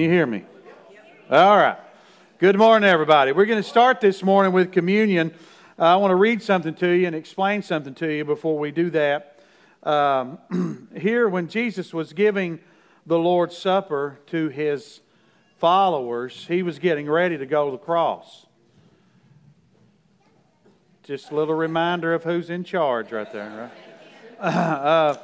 You hear me? All right. Good morning, everybody. We're going to start this morning with communion. Uh, I want to read something to you and explain something to you before we do that. Um, here, when Jesus was giving the Lord's Supper to his followers, he was getting ready to go to the cross. Just a little reminder of who's in charge right there, right? Uh,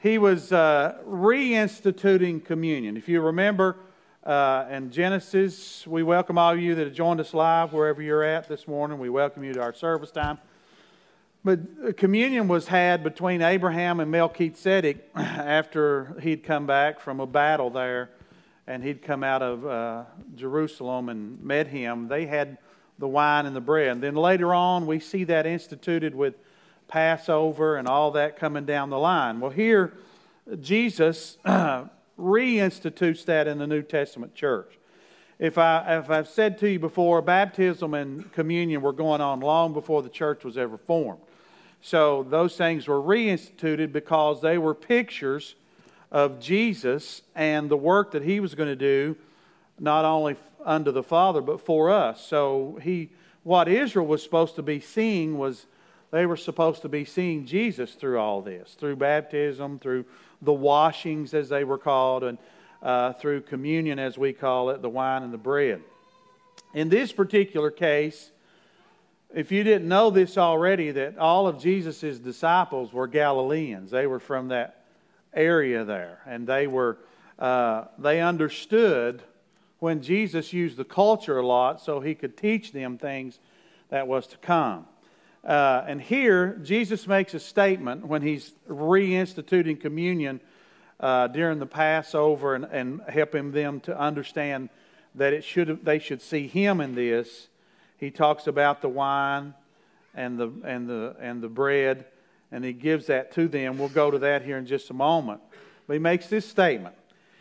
he was uh, reinstituting communion. If you remember uh, in Genesis, we welcome all of you that have joined us live wherever you're at this morning. We welcome you to our service time. But communion was had between Abraham and Melchizedek after he'd come back from a battle there and he'd come out of uh, Jerusalem and met him. They had the wine and the bread. And then later on, we see that instituted with Passover and all that coming down the line. Well, here, Jesus reinstitutes that in the New Testament church. If, I, if I've said to you before, baptism and communion were going on long before the church was ever formed. So those things were reinstituted because they were pictures of Jesus and the work that he was going to do, not only unto the Father, but for us. So he, what Israel was supposed to be seeing was they were supposed to be seeing Jesus through all this, through baptism, through the washings, as they were called, and uh, through communion, as we call it, the wine and the bread. In this particular case, if you didn't know this already, that all of Jesus' disciples were Galileans. They were from that area there, and they were uh, they understood when Jesus used the culture a lot, so he could teach them things that was to come. Uh, and here, Jesus makes a statement when he's reinstituting communion uh, during the Passover and, and helping them to understand that it should, they should see him in this. He talks about the wine and the, and, the, and the bread, and he gives that to them. We'll go to that here in just a moment. But he makes this statement.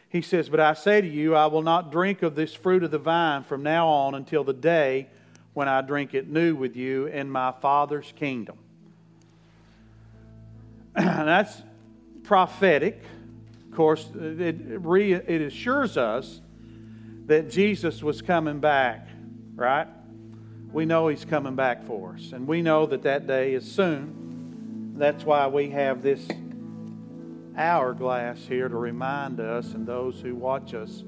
He says, But I say to you, I will not drink of this fruit of the vine from now on until the day when I drink it new with you in my Father's kingdom. That's prophetic. Of course, it, re, it assures us that Jesus was coming back, right? We know he's coming back for us, and we know that that day is soon. That's why we have this hourglass here to remind us and those who watch us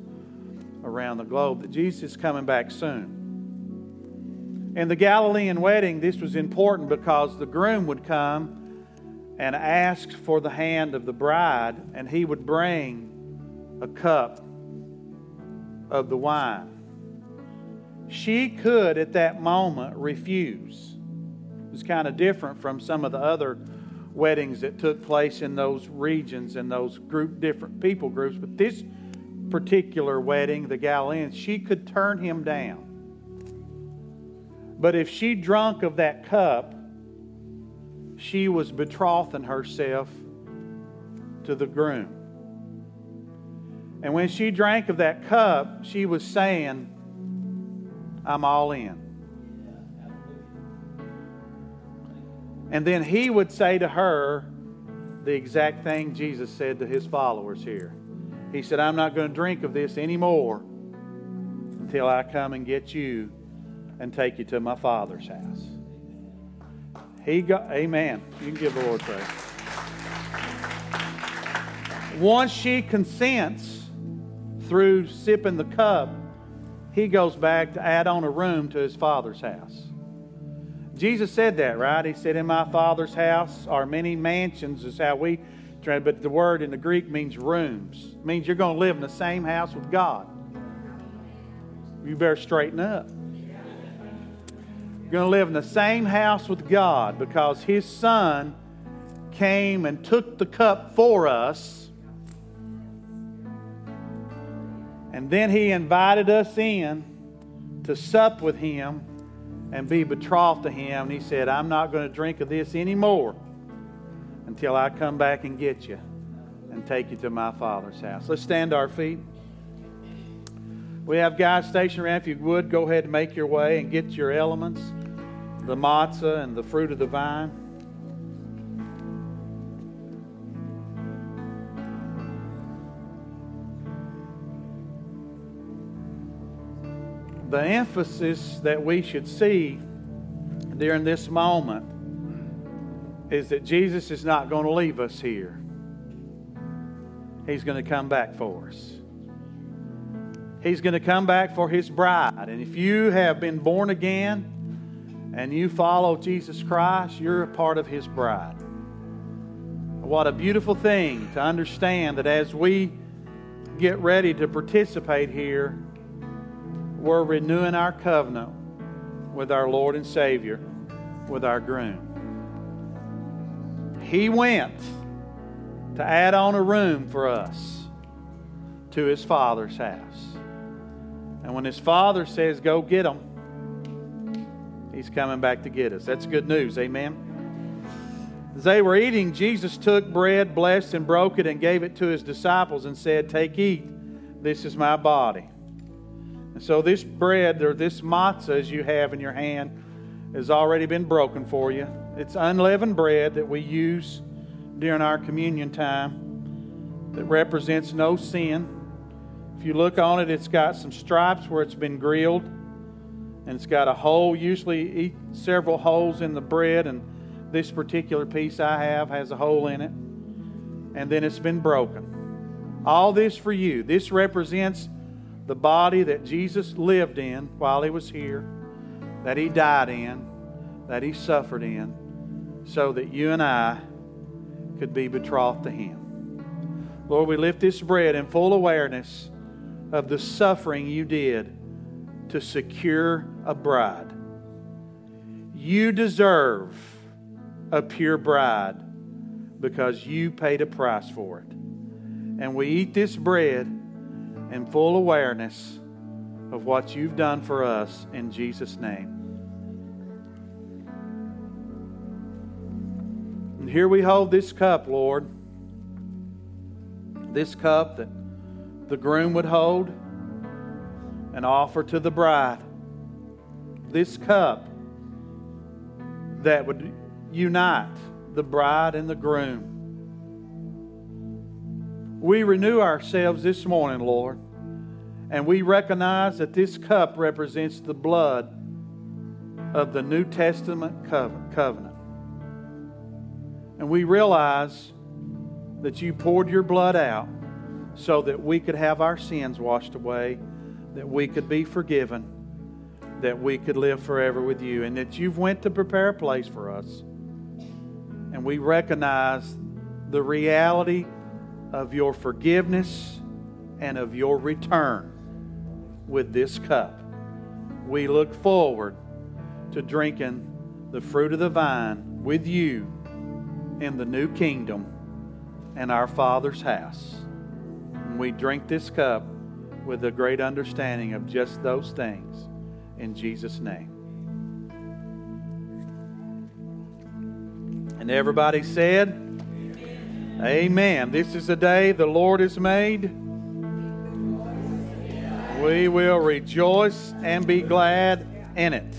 around the globe that Jesus is coming back soon. In the Galilean wedding, this was important because the groom would come and ask for the hand of the bride, and he would bring a cup of the wine. She could, at that moment, refuse. It was kind of different from some of the other weddings that took place in those regions and those group different people groups. But this particular wedding, the Galileans, she could turn him down. But if she drunk of that cup, she was betrothing herself to the groom. And when she drank of that cup, she was saying, I'm all in. And then he would say to her the exact thing Jesus said to his followers here. He said, I'm not going to drink of this anymore until I come and get you and take you to my Father's house. He got, amen. You can give the Lord praise. Once she consents through sipping the cup, he goes back to add on a room to his Father's house. Jesus said that, right? He said, In my Father's house are many mansions, is how we translate, but the word in the Greek means rooms. It means you're going to live in the same house with God. You better straighten up going to live in the same house with God because His Son came and took the cup for us. And then He invited us in to sup with Him and be betrothed to Him. And He said, I'm not going to drink of this anymore until I come back and get you and take you to my Father's house. Let's stand to our feet. We have guys stationed around. If you would, go ahead and make your way and get your elements the matzah and the fruit of the vine. the emphasis that we should see during this moment is that Jesus is not going to leave us here. He's going to come back for us. He's going to come back for his bride. And if you have been born again and you follow Jesus Christ, you're a part of his bride. What a beautiful thing to understand that as we get ready to participate here, we're renewing our covenant with our Lord and Savior, with our groom. He went to add on a room for us to his Father's house. And when his Father says, Go get them, he's coming back to get us. That's good news. Amen. As they were eating, Jesus took bread, blessed and broke it, and gave it to his disciples and said, Take, eat. This is my body. And so, this bread or this matzah, as you have in your hand, has already been broken for you. It's unleavened bread that we use during our communion time that represents no sin. If you look on it, it's got some stripes where it's been grilled, and it's got a hole, usually several holes in the bread, and this particular piece I have has a hole in it, and then it's been broken. All this for you. This represents the body that Jesus lived in while he was here, that he died in, that he suffered in, so that you and I could be betrothed to him. Lord, we lift this bread in full awareness of the suffering you did to secure a bride. You deserve a pure bride because you paid a price for it. And we eat this bread in full awareness of what you've done for us in Jesus' name. And here we hold this cup, Lord. This cup that the groom would hold and offer to the bride. This cup that would unite the bride and the groom. We renew ourselves this morning, Lord, and we recognize that this cup represents the blood of the New Testament covenant. And we realize that you poured your blood out so that we could have our sins washed away, that we could be forgiven, that we could live forever with you, and that you've went to prepare a place for us and we recognize the reality of your forgiveness and of your return with this cup. We look forward to drinking the fruit of the vine with you in the new kingdom and our Father's house. We drink this cup with a great understanding of just those things in Jesus' name. And everybody said, Amen. Amen. This is the day the Lord has made. We will rejoice and be glad in it.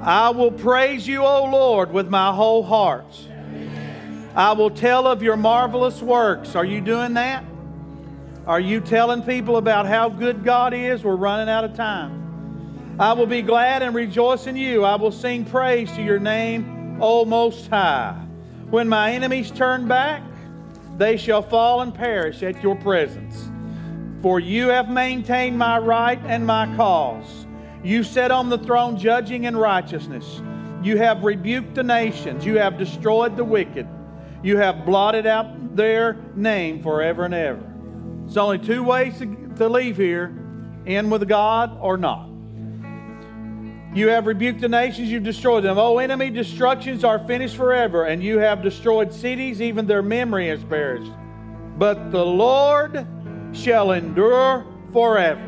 I will praise you, O Lord, with my whole heart. I will tell of your marvelous works. Are you doing that? Are you telling people about how good God is? We're running out of time. I will be glad and rejoice in you. I will sing praise to your name O Most High. When my enemies turn back, they shall fall and perish at your presence. For you have maintained my right and my cause. You sit on the throne judging in righteousness. You have rebuked the nations. You have destroyed the wicked. You have blotted out their name forever and ever. It's only two ways to, leave here in with God or not. You have rebuked the nations, you've destroyed them. Oh, enemy destructions are finished forever, and you have destroyed cities, even their memory has perished. But the Lord shall endure forever.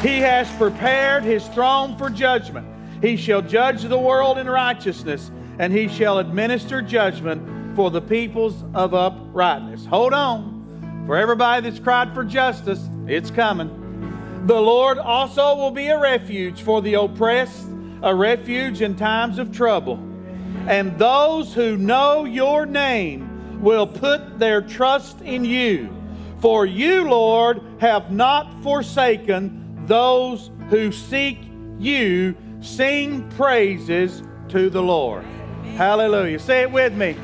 He has prepared his throne for judgment. He shall judge the world in righteousness, and he shall administer judgment for the peoples of uprightness. Hold on. For everybody that's cried for justice, it's coming. The Lord also will be a refuge for the oppressed, a refuge in times of trouble. And those who know your name will put their trust in you. For you, Lord, have not forsaken those who seek you. Sing praises to the Lord. Hallelujah. Say it with me.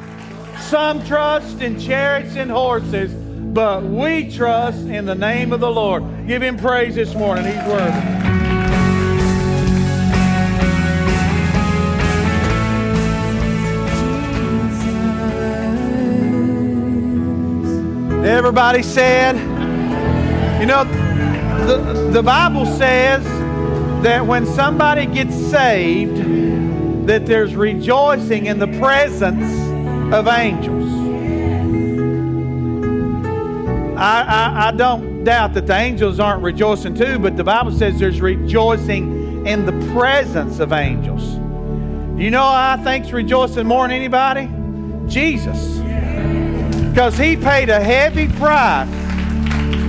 Some trust in chariots and horses, but we trust in the name of the Lord. Give him praise this morning. He's worthy. Everybody said, you know, the, the Bible says that when somebody gets saved, that there's rejoicing in the presence of angels. I, I, I don't doubt that the angels aren't rejoicing too, but the Bible says there's rejoicing in the presence of angels. You know I think's rejoicing more than anybody? Jesus. Because he paid a heavy price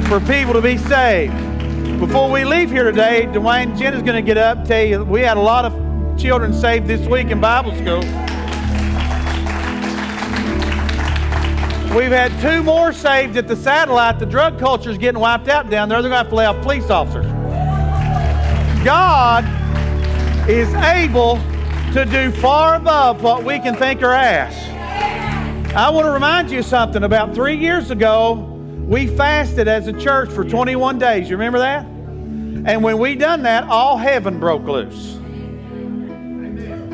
for people to be saved. Before we leave here today, Dwayne Jen is going to get up tell you we had a lot of children saved this week in Bible school. We've had two more saved at the satellite. The drug culture is getting wiped out down there. They're going to have to lay off police officers. God is able to do far above what we can think or ask. I want to remind you something. About three years ago, we fasted as a church for 21 days. You remember that? And when we done that, all heaven broke loose.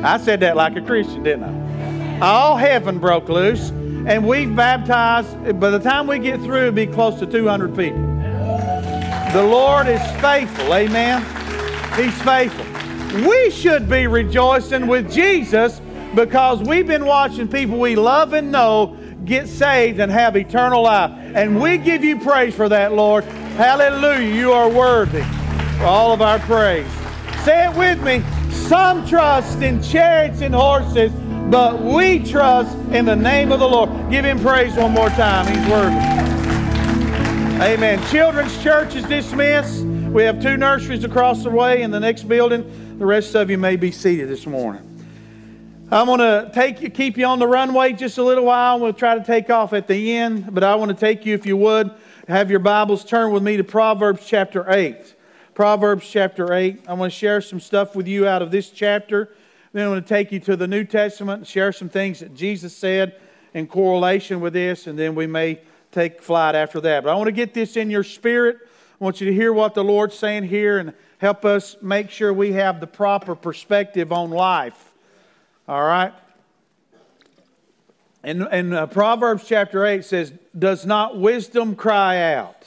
I said that like a Christian, didn't I? All heaven broke loose, and we've baptized. By the time we get through, it'll be close to 200 people. The Lord is faithful. Amen. He's faithful. We should be rejoicing with Jesus because we've been watching people we love and know get saved and have eternal life. And we give you praise for that, Lord. Hallelujah. You are worthy for all of our praise. Say it with me. Some trust in chariots and horses, but we trust in the name of the Lord. Give him praise one more time. He's worthy. Amen. Children's church is dismissed. We have two nurseries across the way in the next building. The rest of you may be seated this morning. I'm going to take you, keep you on the runway just a little while. We'll try to take off at the end, but I want to take you, if you would, have your Bibles turn with me to Proverbs chapter 8. Proverbs chapter 8. I want to share some stuff with you out of this chapter. Then I want to take you to the New Testament and share some things that Jesus said in correlation with this, and then we may take flight after that. But I want to get this in your spirit. I want you to hear what the Lord's saying here and help us make sure we have the proper perspective on life. All right? And, and uh, Proverbs chapter 8 says, Does not wisdom cry out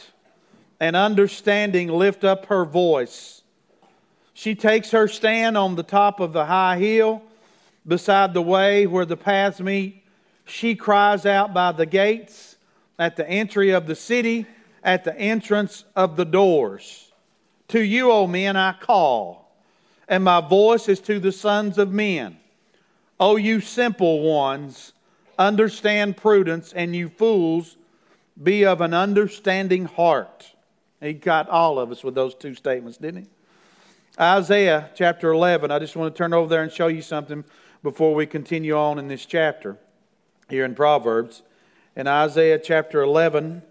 and understanding lift up her voice? She takes her stand on the top of the high hill beside the way where the paths meet. She cries out by the gates, at the entry of the city, at the entrance of the doors. To you, O men, I call, and my voice is to the sons of men. O you simple ones, understand prudence, and you fools, be of an understanding heart. He got all of us with those two statements, didn't he? Isaiah chapter 11. I just want to turn over there and show you something before we continue on in this chapter here in Proverbs. In Isaiah chapter 11,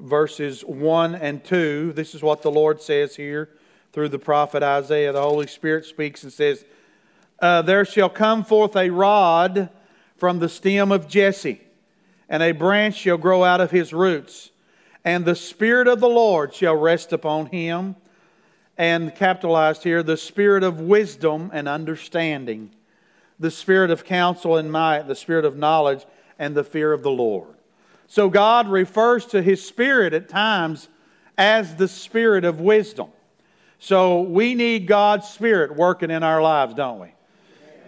verses 1 and 2, this is what the Lord says here through the prophet Isaiah. The Holy Spirit speaks and says, uh, there shall come forth a rod from the stem of Jesse, and a branch shall grow out of his roots. And the Spirit of the Lord shall rest upon him. And capitalized here, the Spirit of wisdom and understanding, the Spirit of counsel and might, the Spirit of knowledge, and the fear of the Lord. So God refers to his Spirit at times as the Spirit of wisdom. So we need God's Spirit working in our lives, don't we?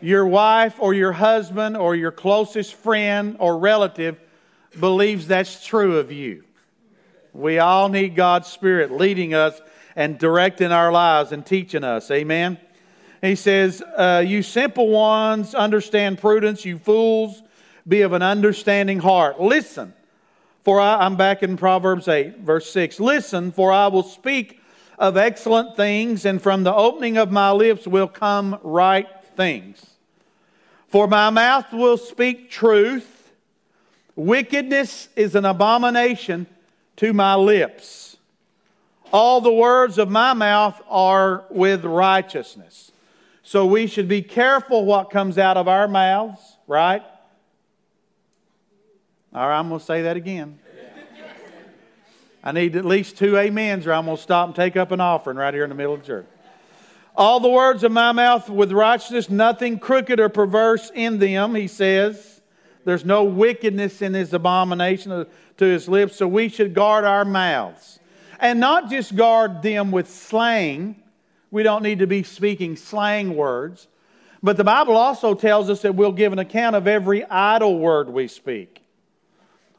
Your wife or your husband or your closest friend or relative believes that's true of you. We all need God's Spirit leading us and directing our lives and teaching us. Amen. He says, uh, You simple ones, understand prudence. You fools, be of an understanding heart. Listen, for I, I'm back in Proverbs 8, verse 6. Listen, for I will speak of excellent things, and from the opening of my lips will come right things. For my mouth will speak truth. Wickedness is an abomination to my lips. All the words of my mouth are with righteousness. So we should be careful what comes out of our mouths, right? All right, I'm going to say that again. I need at least two amens, or I'm going to stop and take up an offering right here in the middle of the church. All the words of my mouth with righteousness, nothing crooked or perverse in them, he says. There's no wickedness in his abomination to his lips, so we should guard our mouths. And not just guard them with slang. We don't need to be speaking slang words. But the Bible also tells us that we'll give an account of every idle word we speak,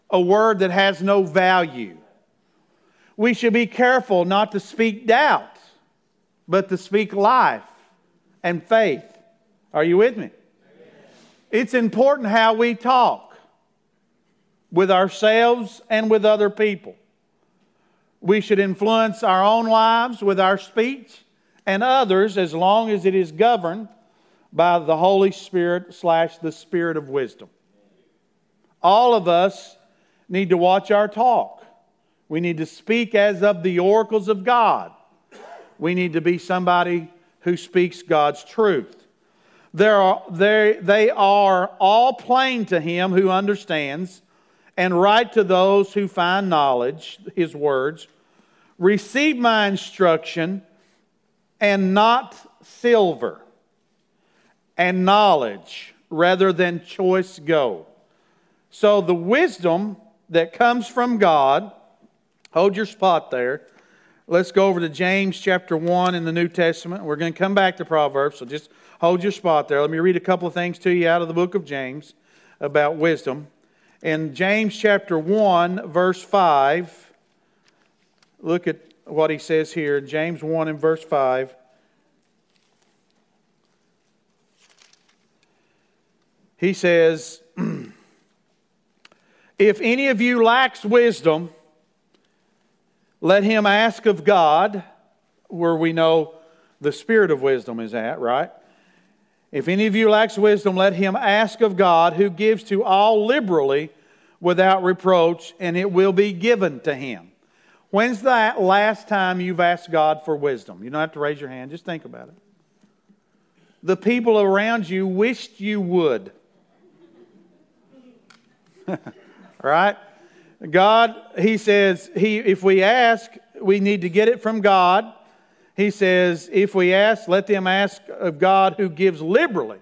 a word that has no value. We should be careful not to speak doubt, but to speak life and faith. Are you with me? It's important how we talk with ourselves and with other people. We should influence our own lives with our speech and others as long as it is governed by the Holy Spirit slash the Spirit of wisdom. All of us need to watch our talk. We need to speak as of the oracles of God. We need to be somebody who speaks God's truth. There are, they are all plain to him who understands, and right to those who find knowledge, his words. Receive my instruction, and not silver, and knowledge rather than choice gold. So the wisdom that comes from God, hold your spot there. Let's go over to James chapter 1 in the New Testament. We're going to come back to Proverbs, so just hold your spot there. Let me read a couple of things to you out of the book of James about wisdom. In James chapter 1, verse 5, look at what he says here. James 1 and verse 5. He says, If any of you lacks wisdom, let him ask of God, where we know the spirit of wisdom is at, right? If any of you lacks wisdom, let him ask of God, who gives to all liberally without reproach, and it will be given to him. When's the last time you've asked God for wisdom? You don't have to raise your hand, just think about it. The people around you wished you would. right? God, he says, he, if we ask, we need to get it from God. He says, if we ask, let them ask of God who gives liberally.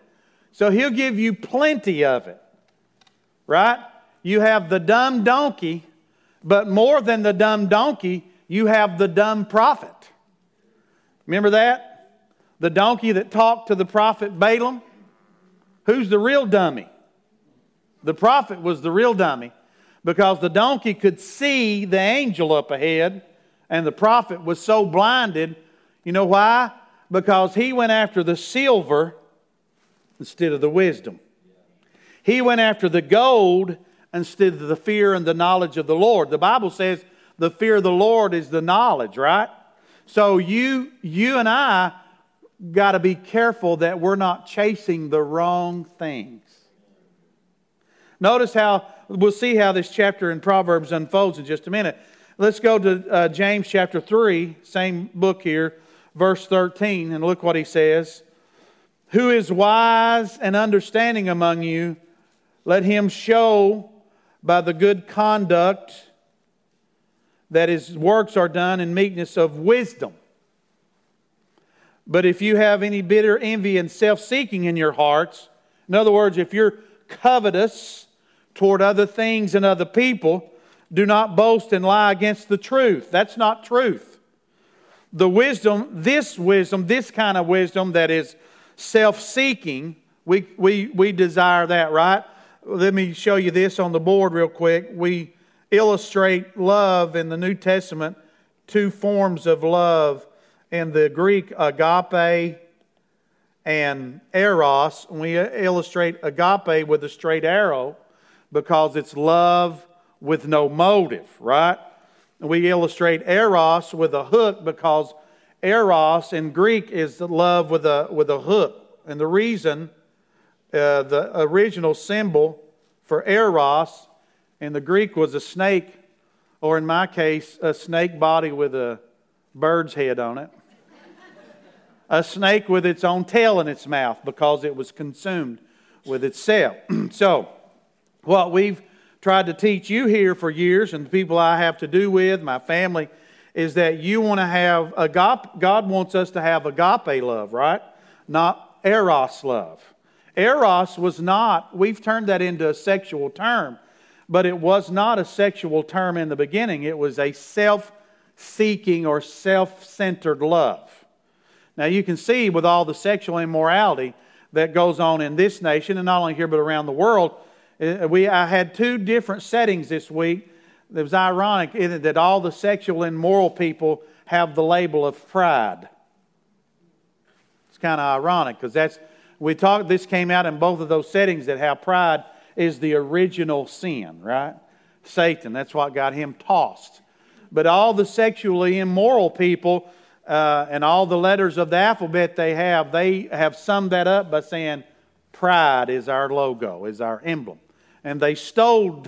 So he'll give you plenty of it. Right? You have the dumb donkey, but more than the dumb donkey, you have the dumb prophet. Remember that? The donkey that talked to the prophet Balaam? Who's the real dummy? The prophet was the real dummy because the donkey could see the angel up ahead, and the prophet was so blinded you know why? Because he went after the silver instead of the wisdom. He went after the gold instead of the fear and the knowledge of the Lord. The Bible says the fear of the Lord is the knowledge, right? So you you and I got to be careful that we're not chasing the wrong things. Notice how we'll see how this chapter in Proverbs unfolds in just a minute. Let's go to uh, James chapter 3, same book here, verse 13, and look what he says. Who is wise and understanding among you? Let him show by the good conduct that his works are done in meekness of wisdom. But if you have any bitter envy and self seeking in your hearts, in other words, if you're covetous toward other things and other people, do not boast and lie against the truth. That's not truth the wisdom, this wisdom, this kind of wisdom that is self seeking, we, we, we desire that, right? Let me show you this on the board real quick. We illustrate love in the New Testament, two forms of love. In the Greek, agape and eros. We illustrate agape with a straight arrow because it's love with no motive, right? We illustrate eros with a hook because eros in Greek is love with a, with a hook. And the reason, uh, the original symbol for eros in the Greek was a snake or in my case, a snake body with a bird's head on it, a snake with its own tail in its mouth because it was consumed with itself. so, what we've tried to teach you here for years, and the people I have to do with, my family, is that you want to have agape, God wants us to have agape love, right? Not eros love. Eros was not, we've turned that into a sexual term, but it was not a sexual term in the beginning. It was a self seeking or self centered love. Now, you can see with all the sexual immorality that goes on in this nation, and not only here but around the world, we, I had two different settings this week. It was ironic it, that all the sexual and moral people have the label of pride. It's kind of ironic because that's we talked. This came out in both of those settings that how pride is the original sin, right? Satan. That's what got him tossed. But all the sexually immoral people uh, and all the letters of the alphabet they have, they have summed that up by saying, "Pride is our logo, is our emblem." And they stole,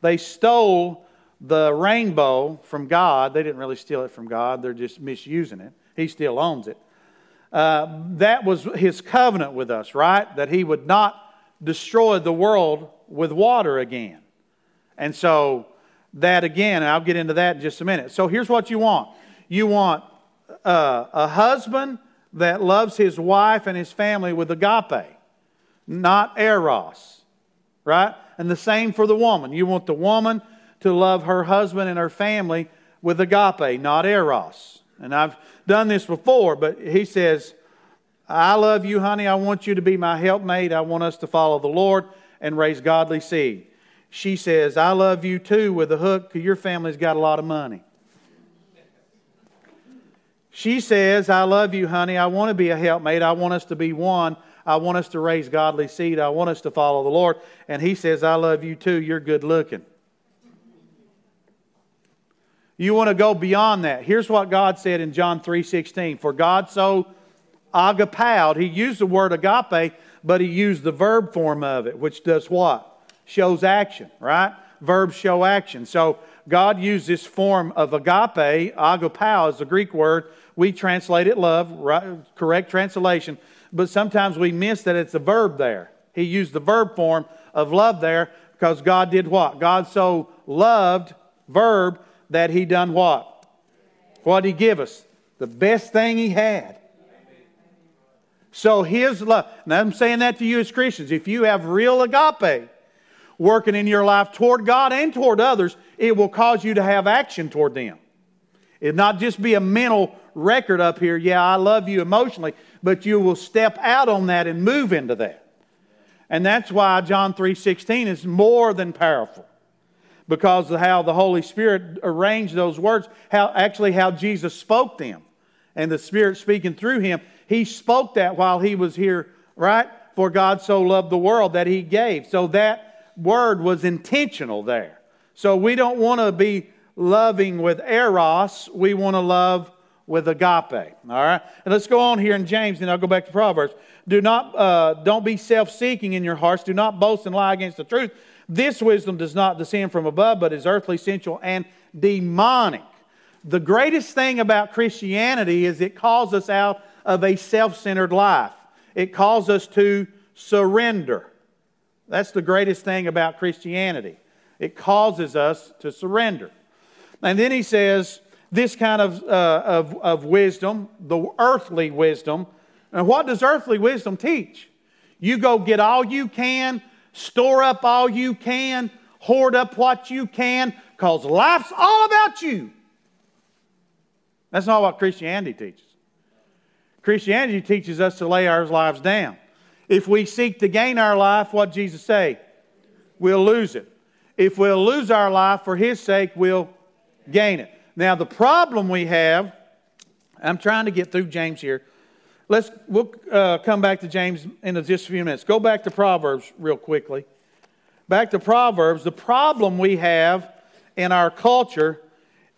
they stole the rainbow from God. They didn't really steal it from God, they're just misusing it. He still owns it. Uh, that was his covenant with us, right? That he would not destroy the world with water again. And so, that again, I'll get into that in just a minute. So, here's what you want you want uh, a husband that loves his wife and his family with agape, not eros, right? And the same for the woman. You want the woman to love her husband and her family with agape, not eros. And I've done this before, but he says, I love you, honey. I want you to be my helpmate. I want us to follow the Lord and raise godly seed. She says, I love you too with a hook because your family's got a lot of money. She says, I love you, honey. I want to be a helpmate. I want us to be one. I want us to raise godly seed. I want us to follow the Lord. And he says, I love you too. You're good looking. You want to go beyond that. Here's what God said in John 3:16. For God so agapao, he used the word agape, but he used the verb form of it, which does what? Shows action, right? Verbs show action. So God used this form of agape, agapao is the Greek word. We translate it love, right? correct translation, but sometimes we miss that it's a verb there. He used the verb form of love there because God did what? God so loved, verb, that he done what? What he give us? The best thing he had. So his love, and I'm saying that to you as Christians, if you have real agape working in your life toward God and toward others, it will cause you to have action toward them. It not just be a mental record up here, yeah, I love you emotionally, but you will step out on that and move into that. And that's why John 3:16 is more than powerful because of how the Holy Spirit arranged those words, how actually how Jesus spoke them, and the Spirit speaking through him. He spoke that while he was here, right? For God so loved the world that he gave. So that word was intentional there. So we don't want to be loving with eros, we want to love with agape. All right? And let's go on here in James, and I'll go back to Proverbs. Do not, uh, don't be self seeking in your hearts. Do not boast and lie against the truth. This wisdom does not descend from above, but is earthly, sensual, and demonic. The greatest thing about Christianity is it calls us out of a self centered life, it calls us to surrender. That's the greatest thing about Christianity. It causes us to surrender. And then he says, this kind of, uh, of, of wisdom, the earthly wisdom. And what does earthly wisdom teach? You go get all you can store up all you can, hoard up what you can, because life's all about you. That's not what Christianity teaches. Christianity teaches us to lay our lives down. If we seek to gain our life, what Jesus say? We'll lose it. If we'll lose our life for his sake, we'll gain it. Now the problem we have, I'm trying to get through James here. Let's we'll uh, come back to James in just a few minutes. Go back to Proverbs real quickly. Back to Proverbs. The problem we have in our culture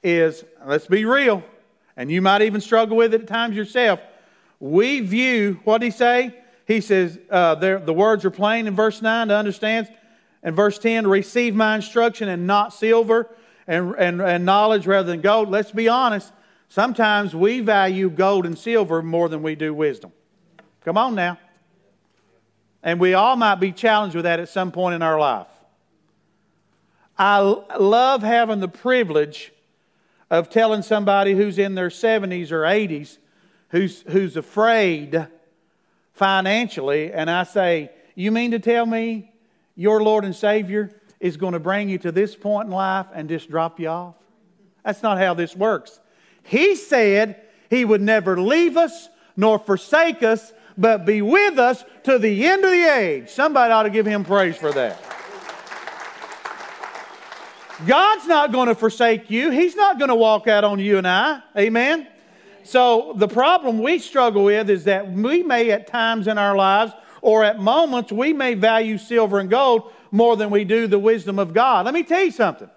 is, let's be real, and you might even struggle with it at times yourself. We view what he say. He says uh, the words are plain in verse nine to understand. And verse ten, receive my instruction and not silver, and, and, and knowledge rather than gold. Let's be honest. Sometimes we value gold and silver more than we do wisdom. Come on now. And we all might be challenged with that at some point in our life. I love having the privilege of telling somebody who's in their 70s or 80s who's, who's afraid financially, and I say, You mean to tell me your Lord and Savior is going to bring you to this point in life and just drop you off? That's not how this works. He said He would never leave us nor forsake us, but be with us to the end of the age. Somebody ought to give Him praise for that. God's not going to forsake you. He's not going to walk out on you and I. Amen? So, the problem we struggle with is that we may, at times in our lives, or at moments, we may value silver and gold more than we do the wisdom of God. Let me tell you something.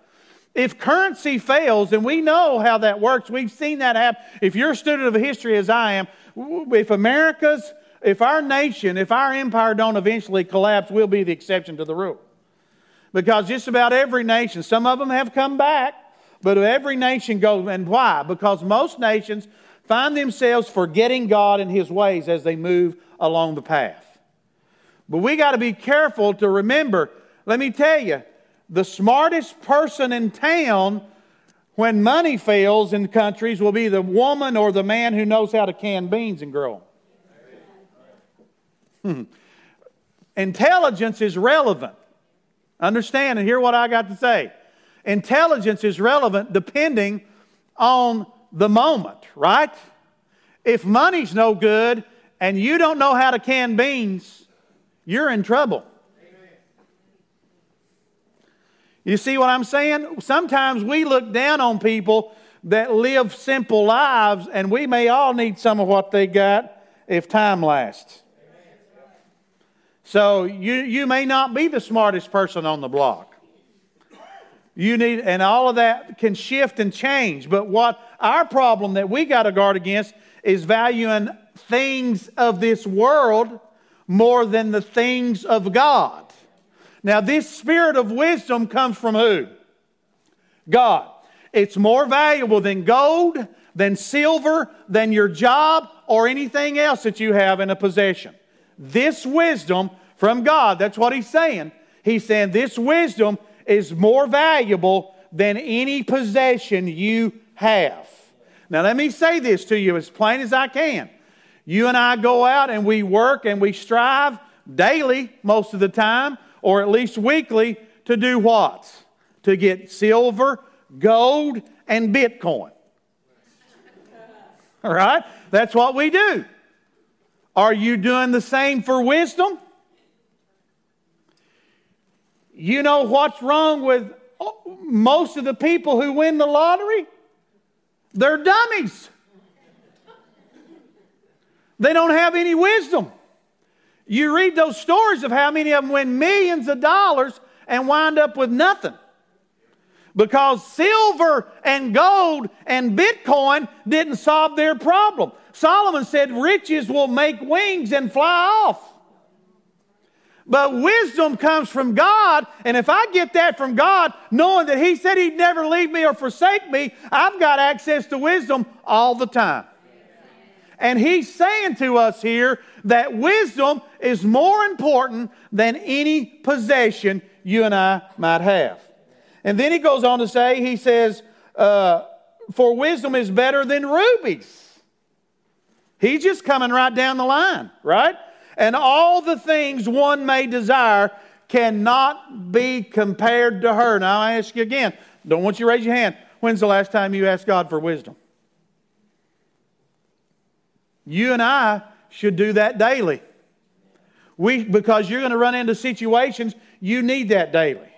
If currency fails, and we know how that works, we've seen that happen. If you're a student of history as I am, if America's, if our nation, if our empire don't eventually collapse, we'll be the exception to the rule. Because just about every nation, some of them have come back, but every nation goes. And why? Because most nations find themselves forgetting God and His ways as they move along the path. But we got to be careful to remember, let me tell you, the smartest person in town when money fails in countries will be the woman or the man who knows how to can beans and grow them. Hmm. Intelligence is relevant. Understand and hear what I got to say. Intelligence is relevant depending on the moment, right? If money's no good and you don't know how to can beans, you're in trouble. You see what I'm saying? Sometimes we look down on people that live simple lives, and we may all need some of what they got if time lasts. So you, you may not be the smartest person on the block. You need, and all of that can shift and change. But what our problem that we got to guard against is valuing things of this world more than the things of God. Now, this spirit of wisdom comes from who? God. It's more valuable than gold, than silver, than your job, or anything else that you have in a possession. This wisdom from God, that's what he's saying. He's saying this wisdom is more valuable than any possession you have. Now, let me say this to you as plain as I can. You and I go out and we work and we strive daily, most of the time, or at least weekly, to do what? To get silver, gold, and Bitcoin. All right? That's what we do. Are you doing the same for wisdom? You know what's wrong with oh, most of the people who win the lottery? They're dummies. They don't have any wisdom. You read those stories of how many of them win millions of dollars and wind up with nothing. Because silver and gold and Bitcoin didn't solve their problem. Solomon said riches will make wings and fly off. But wisdom comes from God, and if I get that from God, knowing that He said He'd never leave me or forsake me, I've got access to wisdom all the time. And He's saying to us here that wisdom is more important than any possession you and I might have. And then He goes on to say, He says, uh, For wisdom is better than rubies. He's just coming right down the line, right? And all the things one may desire cannot be compared to her. Now, I ask you again, don't want you to raise your hand. When's the last time you asked God for wisdom? You and I should do that daily. We, because you're going to run into situations, you need that daily.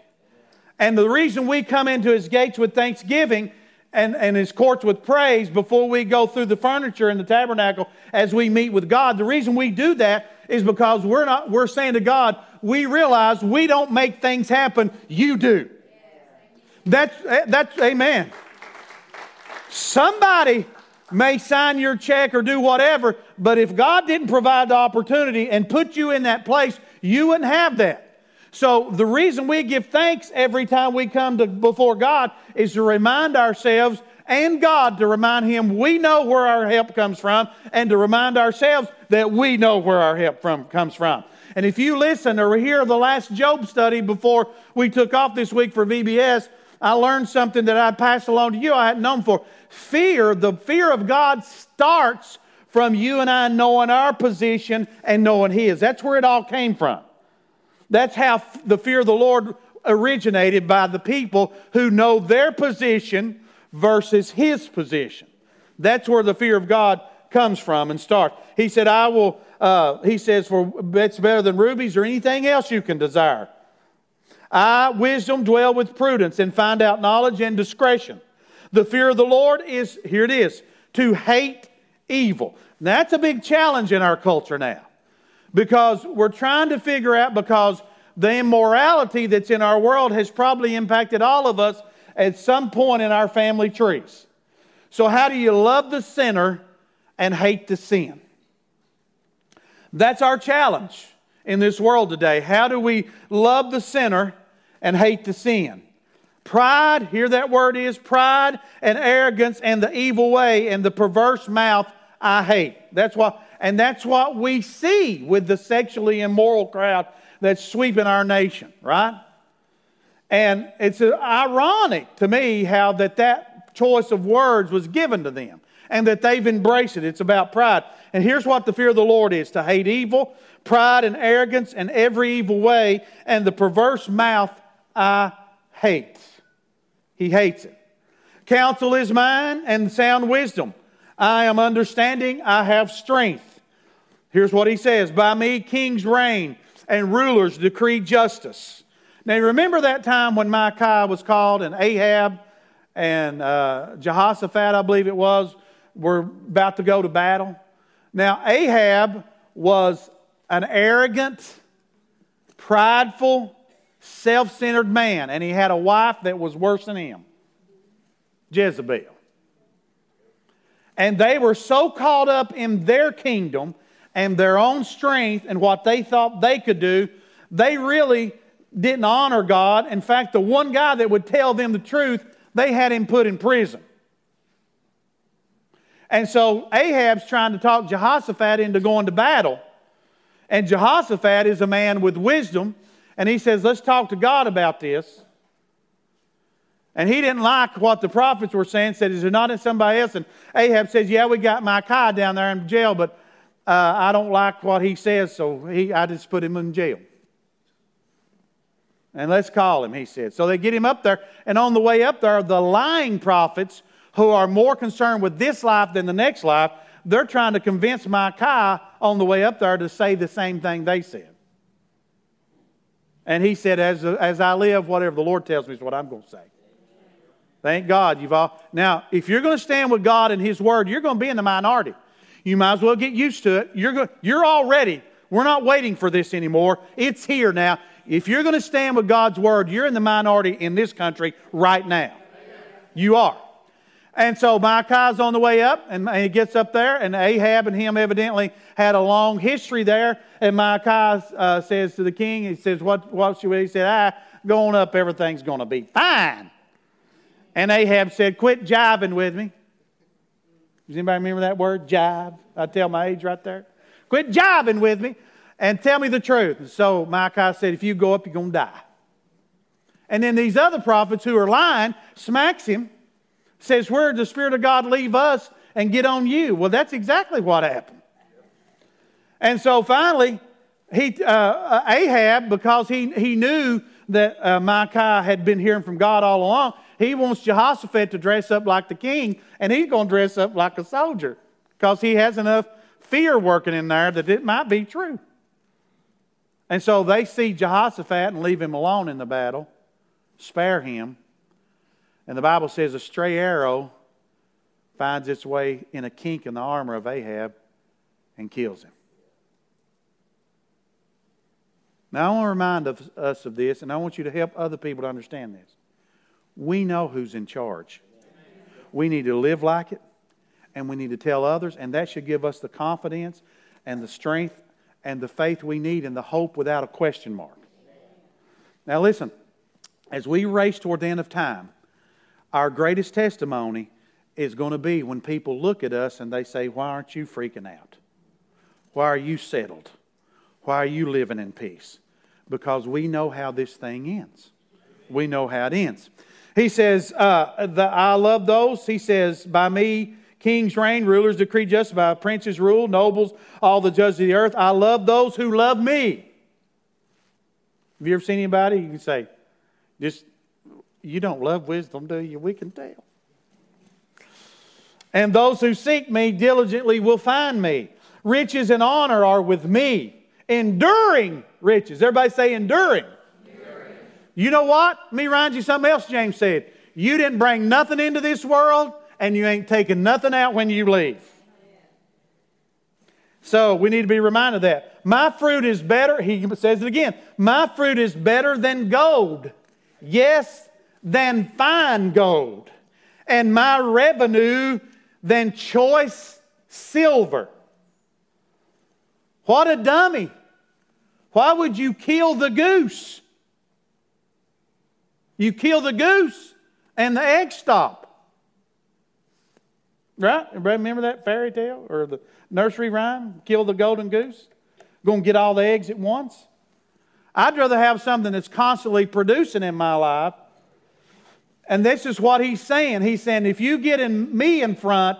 And the reason we come into his gates with thanksgiving and, and his courts with praise before we go through the furniture in the tabernacle as we meet with God, the reason we do that is because we're not we're saying to God, we realize we don't make things happen, you do. That's that's amen. Somebody may sign your check or do whatever, but if God didn't provide the opportunity and put you in that place, you wouldn't have that. So the reason we give thanks every time we come to, before God is to remind ourselves and God to remind Him we know where our help comes from and to remind ourselves that we know where our help from, comes from. And if you listen or hear the last Job study before we took off this week for VBS, I learned something that I passed along to you I hadn't known for. Fear, the fear of God starts from you and I knowing our position and knowing His. That's where it all came from. That's how the fear of the Lord originated by the people who know their position versus His position. That's where the fear of God comes from and starts. He said, I will, uh, he says, for it's better than rubies or anything else you can desire. I, wisdom, dwell with prudence and find out knowledge and discretion. The fear of the Lord is, here it is, to hate evil. Now, That's a big challenge in our culture now because we're trying to figure out because the immorality that's in our world has probably impacted all of us at some point in our family trees. So, how do you love the sinner and hate the sin? That's our challenge in this world today. How do we love the sinner and hate the sin? Pride, here that word is pride and arrogance and the evil way and the perverse mouth I hate. That's what, and that's what we see with the sexually immoral crowd that's sweeping our nation, right? And it's ironic to me how that that choice of words was given to them and that they've embraced it. It's about pride. And here's what the fear of the Lord is to hate evil, pride and arrogance, and every evil way, and the perverse mouth I hate. He hates it. Counsel is mine and sound wisdom. I am understanding, I have strength. Here's what he says By me kings reign and rulers decree justice. Now, remember that time when Micaiah was called and Ahab and uh, Jehoshaphat, I believe it was, were about to go to battle? Now, Ahab was an arrogant, prideful, self centered man, and he had a wife that was worse than him Jezebel. And they were so caught up in their kingdom and their own strength and what they thought they could do, they really didn't honor God. In fact, the one guy that would tell them the truth, they had him put in prison. And so Ahab's trying to talk Jehoshaphat into going to battle. And Jehoshaphat is a man with wisdom. And he says, Let's talk to God about this. And he didn't like what the prophets were saying, said, Is there not in somebody else? And Ahab says, Yeah, we got Micaiah down there in jail, but uh, I don't like what he says, so he, I just put him in jail. And let's call him, he said. So they get him up there, and on the way up there, the lying prophets who are more concerned with this life than the next life, they're trying to convince Micaiah on the way up there to say the same thing they said. And he said, As, as I live, whatever the Lord tells me is what I'm going to say. Thank God you've all. Now, if you're going to stand with God and His Word, you're going to be in the minority. You might as well get used to it. You're, go, you're already, we're not waiting for this anymore. It's here now. If you're going to stand with God's Word, you're in the minority in this country right now. You are. And so Micaiah's on the way up, and he gets up there, and Ahab and him evidently had a long history there. And Micaiah uh, says to the king, he says, What, what should we? He said, Ah, going up, everything's going to be fine. And Ahab said, Quit jiving with me. Does anybody remember that word, jive? I tell my age right there. Quit jiving with me and tell me the truth. And so Micaiah said, If you go up, you're going to die. And then these other prophets who are lying smacks him, says, Where did the Spirit of God leave us and get on you? Well, that's exactly what happened. And so finally, he, uh, Ahab, because he, he knew that uh, Micaiah had been hearing from God all along, he wants Jehoshaphat to dress up like the king, and he's going to dress up like a soldier because he has enough fear working in there that it might be true. And so they see Jehoshaphat and leave him alone in the battle, spare him. And the Bible says a stray arrow finds its way in a kink in the armor of Ahab and kills him. Now, I want to remind us of this, and I want you to help other people to understand this. We know who's in charge. We need to live like it, and we need to tell others, and that should give us the confidence and the strength and the faith we need and the hope without a question mark. Now, listen, as we race toward the end of time, our greatest testimony is going to be when people look at us and they say, Why aren't you freaking out? Why are you settled? Why are you living in peace? Because we know how this thing ends. We know how it ends. He says, uh, the, I love those. He says, By me, kings reign, rulers decree justice, by princes rule, nobles, all the judges of the earth. I love those who love me. Have you ever seen anybody? You can say, just, you don't love wisdom, do you? We can tell. And those who seek me diligently will find me. Riches and honor are with me. Enduring riches. Everybody say enduring. enduring. You know what? Let me remind you something else James said. You didn't bring nothing into this world, and you ain't taking nothing out when you leave. So we need to be reminded of that. My fruit is better, he says it again. My fruit is better than gold. Yes, than fine gold. And my revenue than choice silver. What a dummy. Why would you kill the goose? You kill the goose and the eggs stop. Right? Everybody remember that fairy tale or the nursery rhyme? Kill the golden goose? To get all the eggs at once? I'd rather have something that's constantly producing in my life. And this is what he's saying. He's saying, if you get in me in front,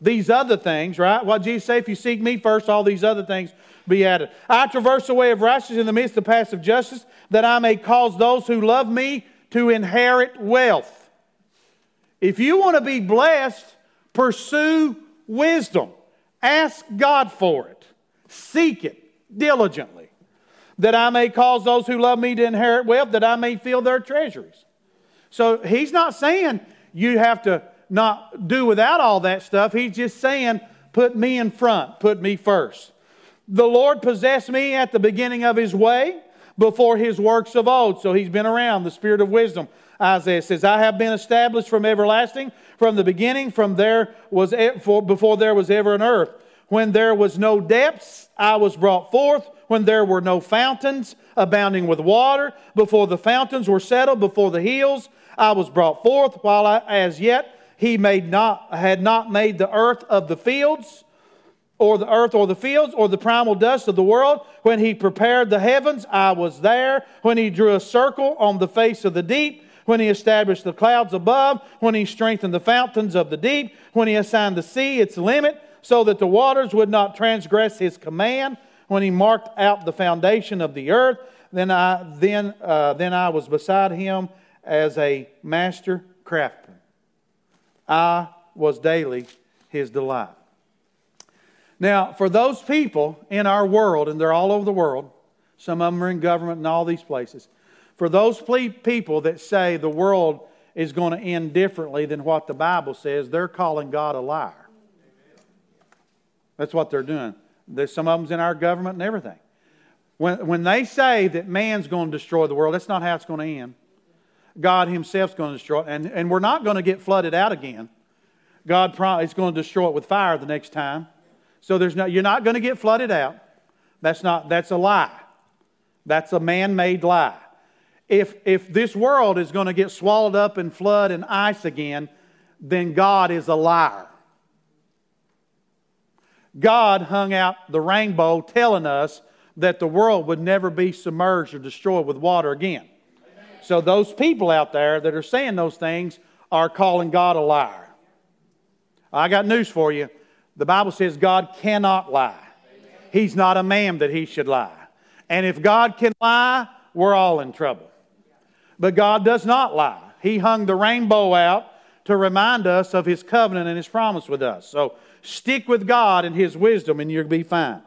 these other things, right? What Jesus say? If you seek me first, all these other things be added. I traverse the way of righteousness in the midst of passive justice, that I may cause those who love me to inherit wealth. If you want to be blessed, pursue wisdom. Ask God for it. Seek it diligently, that I may cause those who love me to inherit wealth, that I may fill their treasuries. So he's not saying you have to not do without all that stuff. He's just saying, put me in front, put me first. The Lord possessed me at the beginning of his way before his works of old. So he's been around, the spirit of wisdom. Isaiah says, I have been established from everlasting, from the beginning, from there was before there was ever an earth. When there was no depths, I was brought forth. When there were no fountains abounding with water, before the fountains were settled, before the hills, I was brought forth. While I, as yet he made not, had not made the earth of the fields, or the earth or the fields, or the primal dust of the world. When he prepared the heavens, I was there. When he drew a circle on the face of the deep, when he established the clouds above, when he strengthened the fountains of the deep, when he assigned the sea its limit, so that the waters would not transgress his command, when he marked out the foundation of the earth, then I, then, uh, then I was beside him as a master craftsman. I was daily his delight. Now, for those people in our world, and they're all over the world, some of them are in government and all these places, for those people that say the world is going to end differently than what the Bible says, they're calling God a liar. That's what they're doing. There's some of them's in our government and everything. When, when they say that man's going to destroy the world, that's not how it's going to end. God Himself's going to destroy it. And, and we're not going to get flooded out again. God is going to destroy it with fire the next time. So there's no, you're not going to get flooded out. That's, not, that's a lie. That's a man made lie. If, if this world is going to get swallowed up in flood and ice again, then God is a liar. God hung out the rainbow telling us that the world would never be submerged or destroyed with water again. So those people out there that are saying those things are calling God a liar. I got news for you. The Bible says God cannot lie. He's not a man that he should lie. And if God can lie, we're all in trouble. But God does not lie. He hung the rainbow out to remind us of his covenant and his promise with us. So stick with God and his wisdom and you'll be fine.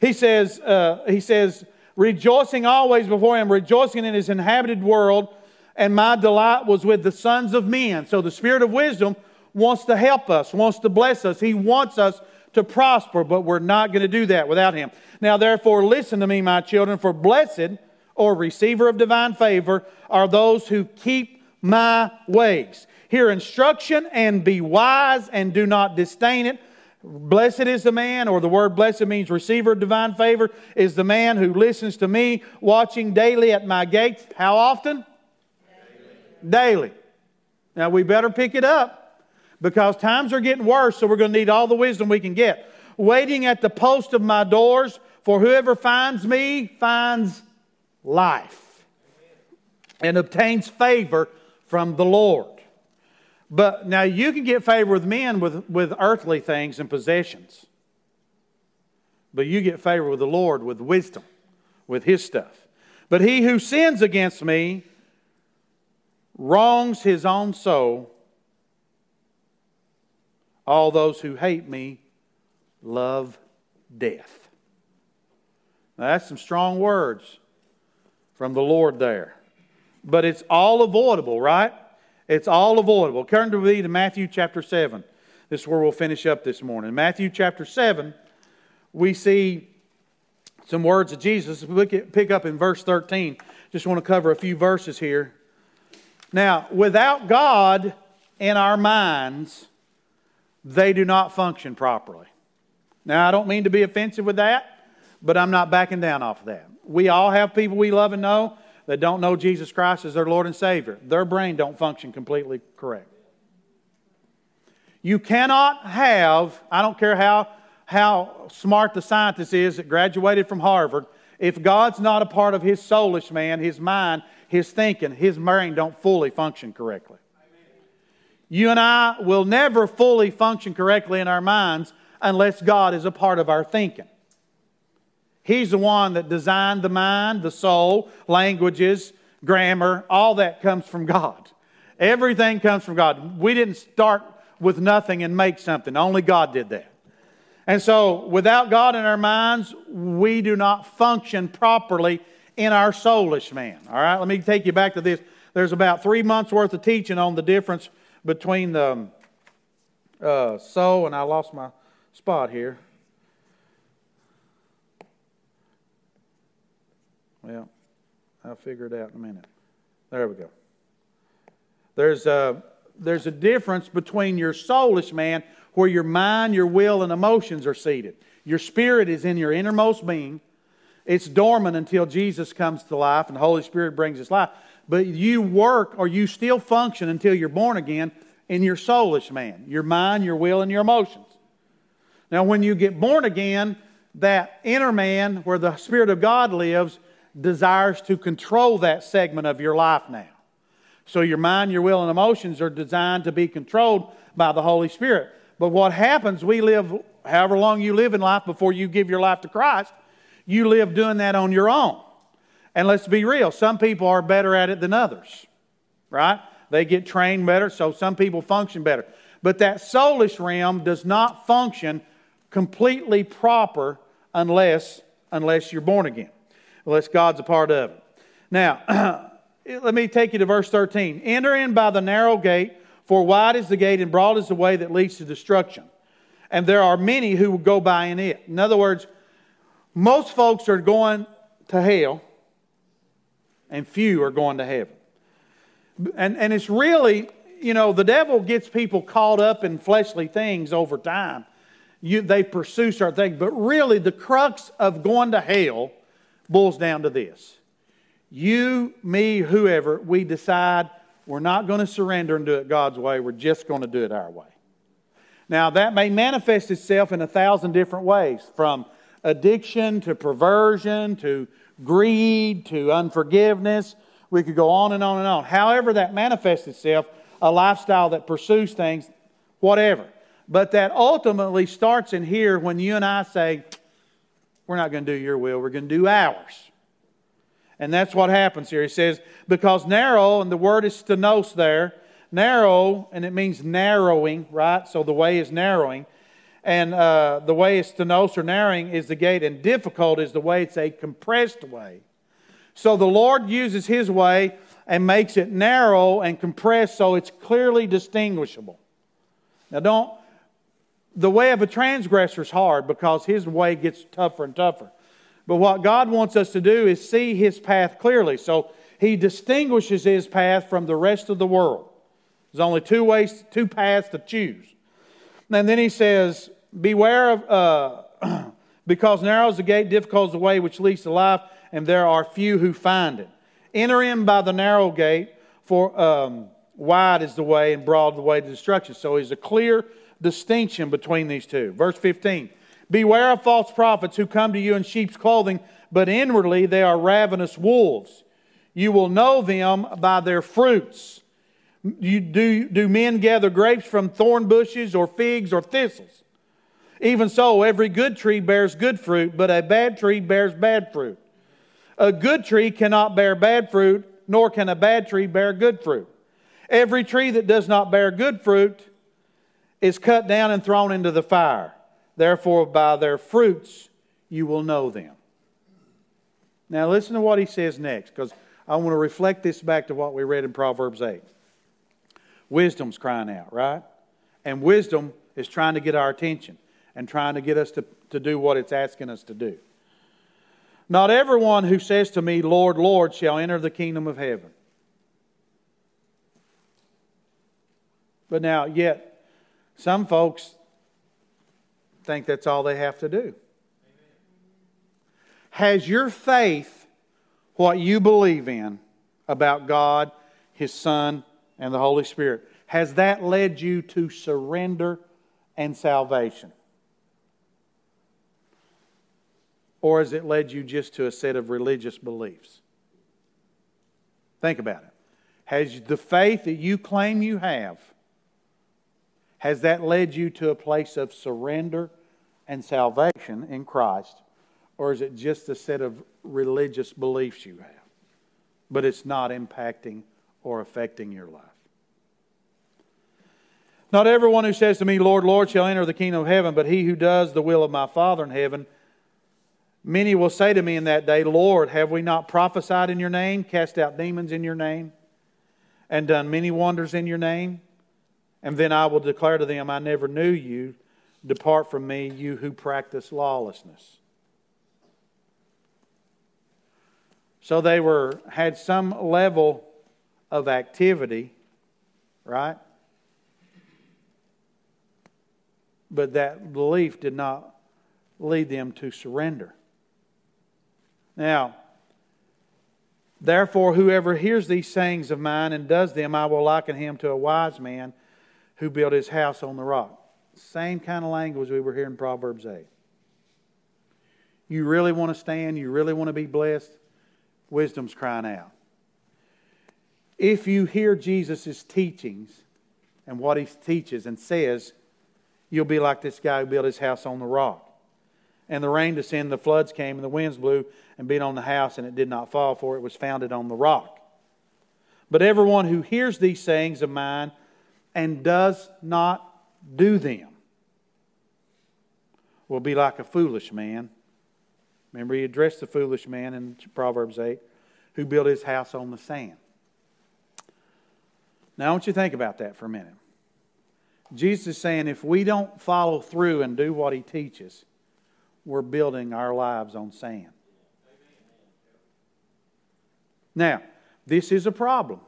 He says, uh, he says, rejoicing always before him, rejoicing in his inhabited world, and my delight was with the sons of men. So the spirit of wisdom wants to help us, wants to bless us. He wants us to prosper, but we're not going to do that without him. Now, therefore, listen to me, my children, for blessed or receiver of divine favor are those who keep my ways. Hear instruction and be wise and do not disdain it Blessed is the man, or the word blessed means receiver of divine favor, is the man who listens to me, watching daily at my gates. How often? Daily. daily. Now we better pick it up because times are getting worse, so we're going to need all the wisdom we can get. Waiting at the post of my doors, for whoever finds me finds life and obtains favor from the Lord. But now you can get favor with men with, with earthly things and possessions. But you get favor with the Lord with wisdom, with his stuff. But he who sins against me wrongs his own soul. All those who hate me love death. Now, that's some strong words from the Lord there. But it's all avoidable, right? It's all avoidable. Turn to me to Matthew chapter 7. This is where we'll finish up this morning. Matthew chapter 7, we see some words of Jesus. We pick up in verse 13. Just want to cover a few verses here. Now, without God in our minds, they do not function properly. Now, I don't mean to be offensive with that, but I'm not backing down off of that. We all have people we love and know that don't know Jesus Christ as their Lord and Savior. Their brain don't function completely correct. You cannot have, I don't care how, how smart the scientist is that graduated from Harvard, if God's not a part of his soulish man, his mind, his thinking, his brain don't fully function correctly. You and I will never fully function correctly in our minds unless God is a part of our thinking. He's the one that designed the mind, the soul, languages, grammar, all that comes from God. Everything comes from God. We didn't start with nothing and make something, only God did that. And so, without God in our minds, we do not function properly in our soulish man. All right, let me take you back to this. There's about three months worth of teaching on the difference between the uh, soul, and I lost my spot here. Well, I'll figure it out in a minute. There we go. There's a, there's a difference between your soulish man, where your mind, your will, and emotions are seated. Your spirit is in your innermost being. It's dormant until Jesus comes to life and the Holy Spirit brings us life. But you work or you still function until you're born again in your soulish man, your mind, your will, and your emotions. Now, when you get born again, that inner man, where the Spirit of God lives, desires to control that segment of your life now. So your mind, your will, and emotions are designed to be controlled by the Holy Spirit. But what happens, we live however long you live in life before you give your life to Christ, you live doing that on your own. And let's be real, some people are better at it than others, right? They get trained better, so some people function better. But that soulish realm does not function completely proper unless, unless you're born again unless God's a part of it. Now, let me take you to verse 13. Enter in by the narrow gate, for wide is the gate and broad is the way that leads to destruction. And there are many who will go by in it. In other words, most folks are going to hell, and few are going to heaven. And, and it's really, you know, the devil gets people caught up in fleshly things over time. You, they pursue certain things, but really the crux of going to hell boils down to this you, me, whoever, we decide we're not going to surrender and do it God's way, we're just going to do it our way. Now, that may manifest itself in a thousand different ways from addiction to perversion to greed to unforgiveness. We could go on and on and on. However, that manifests itself, a lifestyle that pursues things, whatever. But that ultimately starts in here when you and I say, we're not going to do your will, we're going to do ours. And that's what happens here. He says, because narrow, and the word is stenos there, narrow, and it means narrowing, right? So the way is narrowing. And uh, the way is stenos or narrowing is the gate, and difficult is the way it's a compressed way. So the Lord uses His way and makes it narrow and compressed so it's clearly distinguishable. Now, don't the way of a transgressor is hard because his way gets tougher and tougher. But what God wants us to do is see his path clearly. So he distinguishes his path from the rest of the world. There's only two ways, two paths to choose. And then he says, Beware of, uh, because narrow is the gate, difficult is the way which leads to life, and there are few who find it. Enter in by the narrow gate, for um, wide is the way and broad the way to destruction. So he's a clear distinction between these two. Verse 15 Beware of false prophets who come to you in sheep's clothing, but inwardly they are ravenous wolves. You will know them by their fruits. You, do, do men gather grapes from thorn bushes or figs or thistles? Even so, every good tree bears good fruit, but a bad tree bears bad fruit. A good tree cannot bear bad fruit, nor can a bad tree bear good fruit. Every tree that does not bear good fruit is cut down and thrown into the fire. Therefore, by their fruits you will know them. Now, listen to what he says next, because I want to reflect this back to what we read in Proverbs 8. Wisdom's crying out, right? And wisdom is trying to get our attention and trying to get us to, to do what it's asking us to do. Not everyone who says to me, Lord, Lord, shall enter the kingdom of heaven. But now, yet, some folks think that's all they have to do. Has your faith what you believe in about God, His Son, and the Holy Spirit, has that led you to surrender and salvation? Or has it led you just to a set of religious beliefs? Think about it. Has the faith that you claim you have, has that led you to a place of surrender and salvation in Christ? Or is it just a set of religious beliefs you have, but it's not impacting or affecting your life? Not everyone who says to me, Lord, Lord, shall enter the kingdom of heaven, but he who does the will of my Father in heaven. Many will say to me in that day, Lord, have we not prophesied in your name, cast out demons in your name, and done many wonders in your name? And then I will declare to them, I never knew you. Depart from me, you who practice lawlessness. So they were had some level of activity, right? But that belief did not lead them to surrender. Now, therefore, whoever hears these sayings of mine and does them, I will liken him to a wise man who built his house on the rock. Same kind of language we were hearing in Proverbs 8. You really want to stand, you really want to be blessed, wisdom's crying out. If you hear Jesus' teachings and what he teaches and says, you'll be like this guy who built his house on the rock. And the rain descended, the floods came, and the winds blew and beat on the house, and it did not fall, for it was founded on the rock. But everyone who hears these sayings of mine and does not do them will be like a foolish man. Remember, he addressed the foolish man in Proverbs 8 who built his house on the sand. Now, I want you to think about that for a minute. Jesus is saying if we don't follow through and do what he teaches, we're building our lives on sand. Now, this is a problem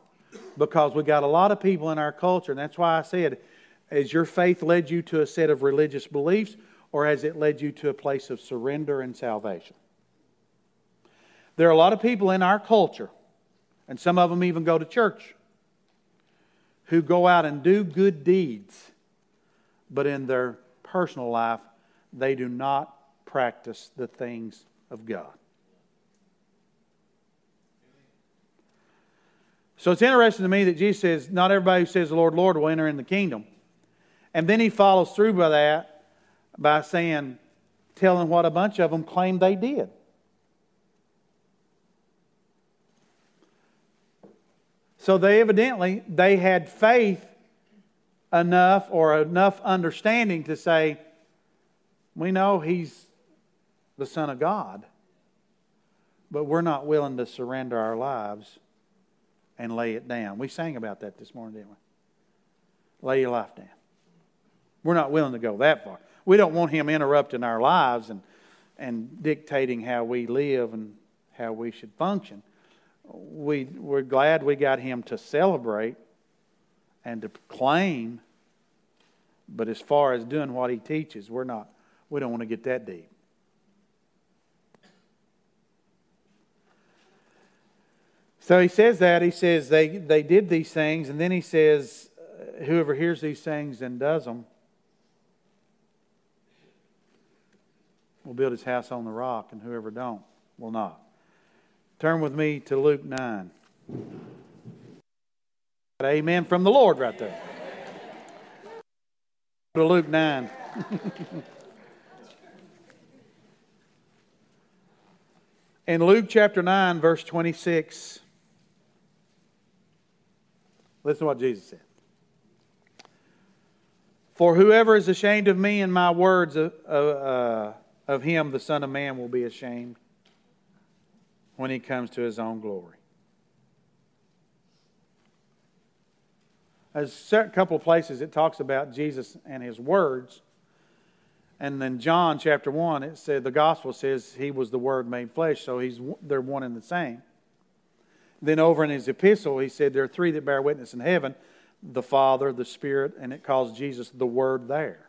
because we got a lot of people in our culture, and that's why I said, has your faith led you to a set of religious beliefs, or has it led you to a place of surrender and salvation? There are a lot of people in our culture, and some of them even go to church, who go out and do good deeds, but in their personal life, they do not practice the things of God. So it's interesting to me that Jesus says, Not everybody who says the Lord, Lord will enter in the kingdom. And then he follows through by that by saying, telling what a bunch of them claimed they did. So they evidently they had faith enough or enough understanding to say, we know he's the Son of God, but we're not willing to surrender our lives and lay it down. We sang about that this morning, didn't we? Lay your life down. We're not willing to go that far. We don't want him interrupting our lives and, and dictating how we live and how we should function. We, we're glad we got him to celebrate and to claim, But as far as doing what he teaches, we're not, we don't want to get that deep. So he says that. He says they, they did these things, and then he says, uh, whoever hears these things and does them will build his house on the rock, and whoever don't will not. Turn with me to Luke 9. Amen from the Lord right there. To Luke 9. In Luke chapter 9, verse 26, listen to what Jesus said. For whoever is ashamed of me and my words, uh, uh, of him the Son of Man will be ashamed when he comes to his own glory. There's a couple of places it talks about Jesus and his words. And then John chapter 1, it said the gospel says he was the word made flesh, so he's they're one and the same. Then over in his epistle, he said there are three that bear witness in heaven the Father, the Spirit, and it calls Jesus the Word there.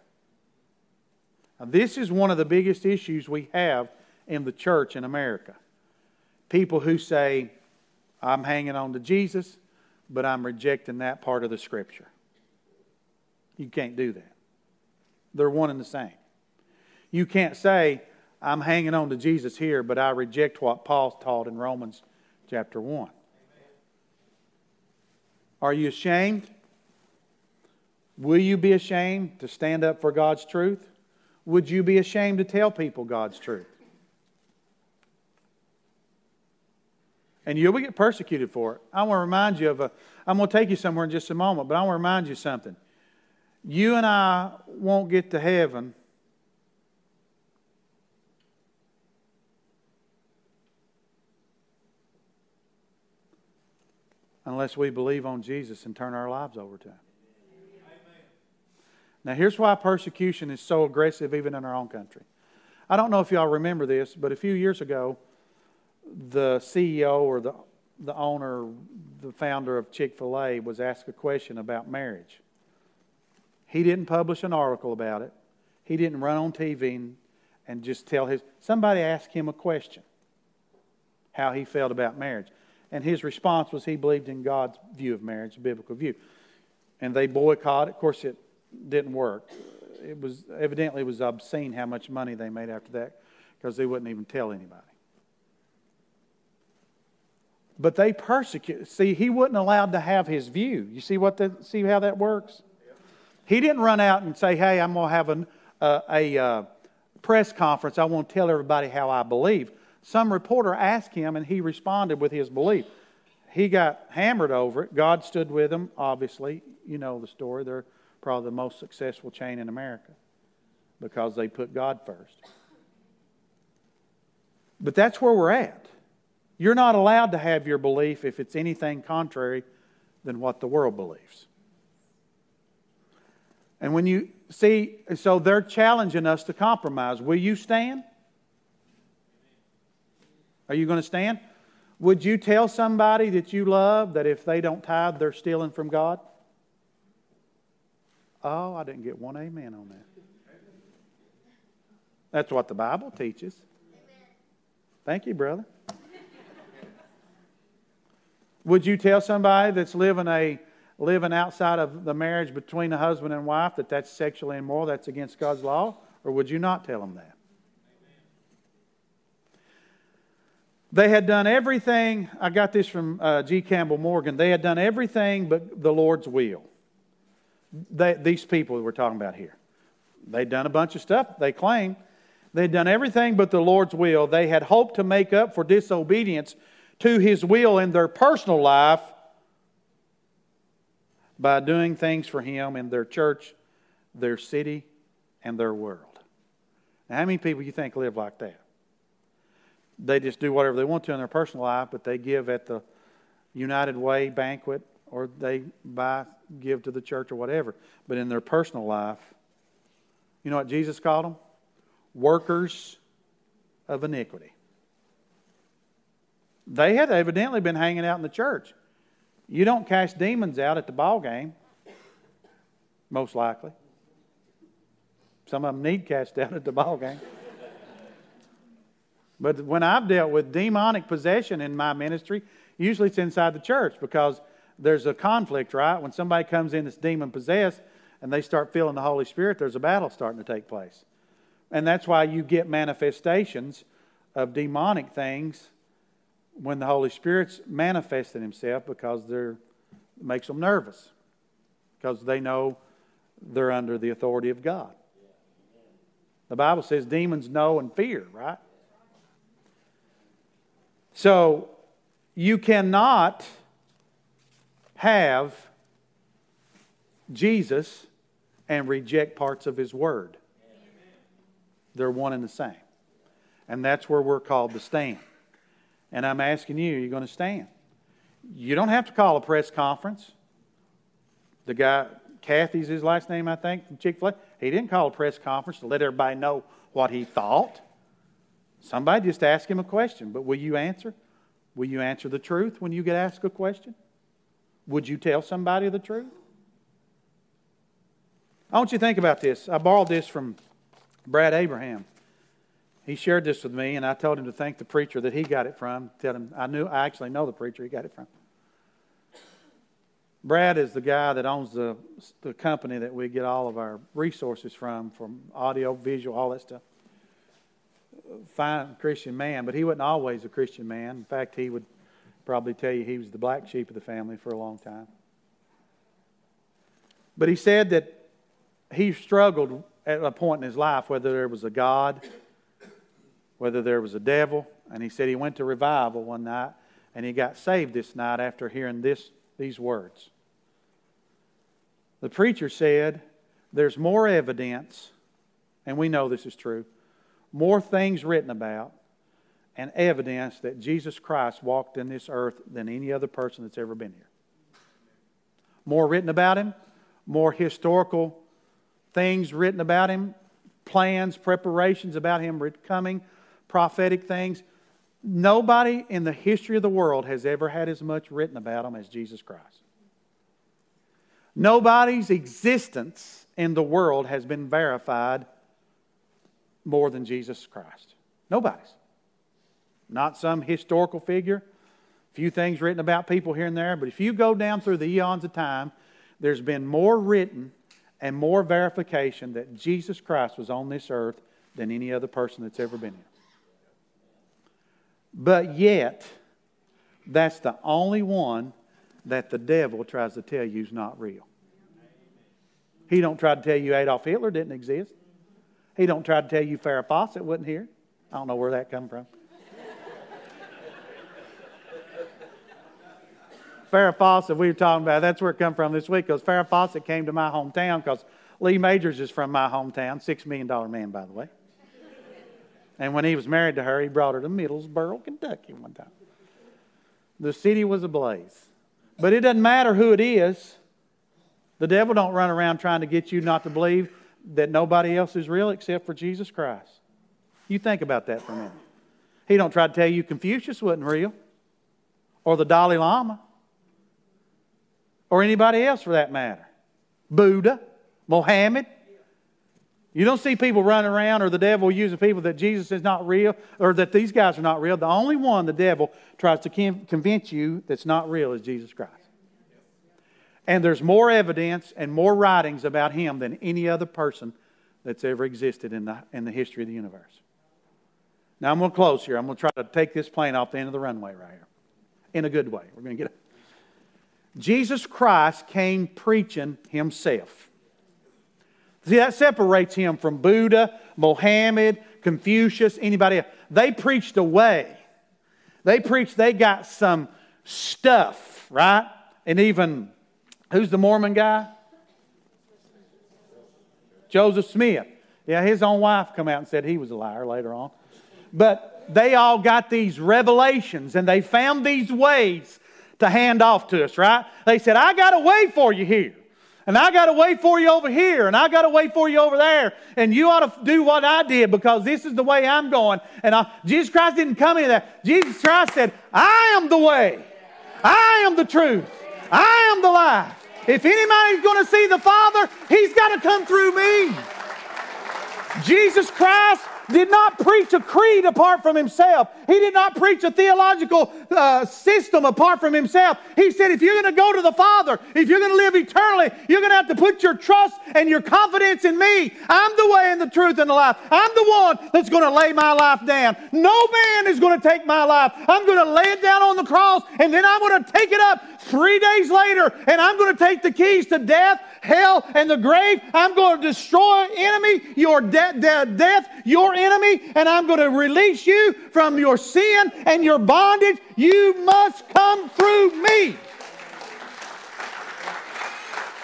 Now, this is one of the biggest issues we have in the church in America. People who say, I'm hanging on to Jesus, but I'm rejecting that part of the Scripture. You can't do that. They're one and the same. You can't say, I'm hanging on to Jesus here, but I reject what Paul taught in Romans chapter 1. Are you ashamed? Will you be ashamed to stand up for God's truth? Would you be ashamed to tell people God's truth? And you'll get persecuted for it. I want to remind you of a, I'm going to take you somewhere in just a moment, but I want to remind you something. You and I won't get to heaven unless we believe on Jesus and turn our lives over to Him. Now, here's why persecution is so aggressive even in our own country. I don't know if y'all remember this, but a few years ago, the CEO or the, the owner, the founder of Chick fil A, was asked a question about marriage. He didn't publish an article about it, he didn't run on TV and, and just tell his. Somebody asked him a question how he felt about marriage. And his response was he believed in God's view of marriage, biblical view. And they boycotted. Of course, it didn't work. It was evidently it was obscene how much money they made after that because they wouldn't even tell anybody. But they persecute. See, he wasn't allowed to have his view. You see what the, see how that works? He didn't run out and say, "Hey, I'm going to have an, uh, a uh, press conference. I want to tell everybody how I believe." Some reporter asked him, and he responded with his belief. He got hammered over it. God stood with him. Obviously, you know the story. They're probably the most successful chain in America because they put God first. But that's where we're at. You're not allowed to have your belief if it's anything contrary than what the world believes. And when you see, so they're challenging us to compromise. Will you stand? Are you going to stand? Would you tell somebody that you love that if they don't tithe, they're stealing from God? Oh, I didn't get one amen on that. That's what the Bible teaches. Thank you, brother. Would you tell somebody that's living a living outside of the marriage between a husband and wife that that's sexually immoral, that's against God's law, or would you not tell them that? They had done everything. I got this from uh, G. Campbell Morgan. They had done everything but the Lord's will they, these people we're talking about here. They'd done a bunch of stuff, they claim. They'd done everything but the Lord's will. They had hoped to make up for disobedience to His will in their personal life by doing things for Him in their church, their city, and their world. Now, how many people you think live like that? They just do whatever they want to in their personal life, but they give at the United Way banquet or they buy, give to the church or whatever. But in their personal life, you know what Jesus called them? Workers of iniquity. They had evidently been hanging out in the church. You don't cast demons out at the ball game, most likely. Some of them need cast out at the ball game. But when I've dealt with demonic possession in my ministry, usually it's inside the church because there's a conflict, right? When somebody comes in that's demon possessed and they start feeling the Holy Spirit, there's a battle starting to take place. And that's why you get manifestations of demonic things when the Holy Spirit's manifesting Himself because they're makes them nervous because they know they're under the authority of God. The Bible says demons know and fear, right? So you cannot have Jesus and reject parts of his word. They're one and the same. And that's where we're called to stand. And I'm asking you, you're going to stand. You don't have to call a press conference. The guy, Cathy's his last name, I think, from Chick fil A, he didn't call a press conference to let everybody know what he thought. Somebody just ask him a question, but will you answer? Will you answer the truth when you get asked a question? Would you tell somebody the truth? I want you to think about this. I borrowed this from Brad Abraham. He shared this with me, and I told him to thank the preacher that he got it from. Tell him I knew I actually know the preacher he got it from. Brad is the guy that owns the, the company that we get all of our resources from, from audio, visual, all that stuff. Fine Christian man, but he wasn't always a Christian man. In fact, he would probably tell you he was the black sheep of the family for a long time. But he said that he struggled at a point in his life whether there was a God, whether there was a devil. And he said he went to revival one night and he got saved this night after hearing this, these words. The preacher said, There's more evidence, and we know this is true, more things written about and evidence that Jesus Christ walked in this earth than any other person that's ever been here. More written about him, more historical things written about him, plans, preparations about him coming, prophetic things. Nobody in the history of the world has ever had as much written about him as Jesus Christ. Nobody's existence in the world has been verified more than Jesus Christ. Nobody's. Not some historical figure. A few things written about people here and there, but if you go down through the eons of time, there's been more written and more verification that Jesus Christ was on this earth than any other person that's ever been here. But yet, that's the only one that the devil tries to tell you is not real. He don't try to tell you Adolf Hitler didn't exist. He don't try to tell you Farrah Fawcett wasn't here. I don't know where that come from. Farrah Fawcett, we were talking about, that's where it come from this week, because Farrah Fawcett came to my hometown, because Lee Majors is from my hometown, $6 million man, by the way. And when he was married to her, he brought her to Middlesboro, Kentucky one time. The city was ablaze. But it doesn't matter who it is. The devil don't run around trying to get you not to believe that nobody else is real except for Jesus Christ. You think about that for a minute. He don't try to tell you Confucius wasn't real or the Dalai Lama or anybody else for that matter. Buddha, Mohammed. You don't see people running around or the devil using people that Jesus is not real or that these guys are not real. The only one the devil tries to convince you that's not real is Jesus Christ. And there's more evidence and more writings about him than any other person that's ever existed in the, in the history of the universe. Now I'm going to close here. I'm going to try to take this plane off the end of the runway right here in a good way. We're going to get it. Jesus Christ came preaching himself. See, that separates him from Buddha, Mohammed, Confucius, anybody else. They preached a way. They preached they got some stuff, right? And even, who's the Mormon guy? Joseph Smith. Yeah, his own wife come out and said he was a liar later on. But they all got these revelations and they found these ways to hand off to us, right? They said, I got a way for you here. And I got a way for you over here, and I got a way for you over there, and you ought to do what I did because this is the way I'm going. And I, Jesus Christ didn't come into that. Jesus Christ said, I am the way, I am the truth, I am the life. If anybody's going to see the Father, he's got to come through me. Jesus Christ did not preach a creed apart from himself. He did not preach a theological uh, system apart from himself. He said, if you're going to go to the Father, if you're going to live eternally, you're going to have to put your trust and your confidence in me. I'm the way and the truth and the life. I'm the one that's going to lay my life down. No man is going to take my life. I'm going to lay it down on the cross and then I'm going to take it up three days later and I'm going to take the keys to death, hell, and the grave. I'm going to destroy enemy, your de- de- death, your enemy, and I'm going to release you from your sin and your bondage. You must come through me.